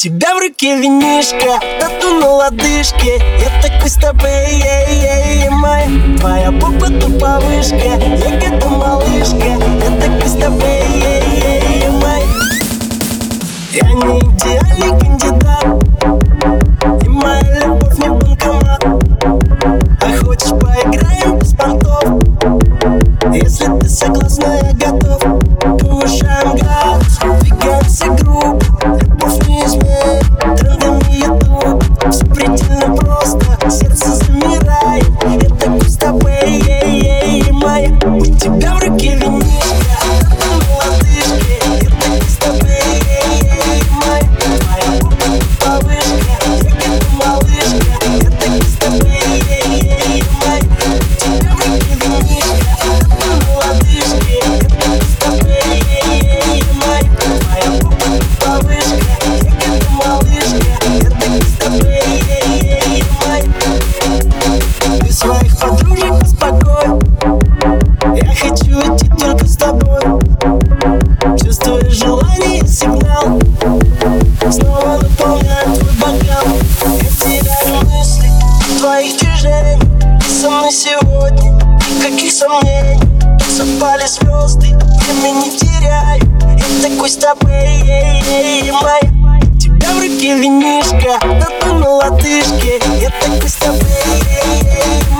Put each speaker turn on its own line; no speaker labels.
Тебя в руке винишка, тату на лодыжке. Я такой с тобой, ей, ей, ей, май. Твоя попа тупа вышка, я где-то малышка. Я такой с тобой, ей, ей, ей, май. Я не идеальный кандидат И моя любовь не банкомат. А хочешь поиграем без понтов Если ты согласна, я готов. замирает это так с тобой, ей, ей, моя У тебя в руке винил. хочу идти только с тобой. Чувствую желание сигнал. Снова наполняет твой бокал. Я теряю мысли твоих движений. Ты со мной сегодня, никаких сомнений. Совпали звезды, время не теряю Я такой с тобой, ей, ей, моя. Тебя в руке винишка, да ты на лодыжке. Я такой с тобой, ей, ей,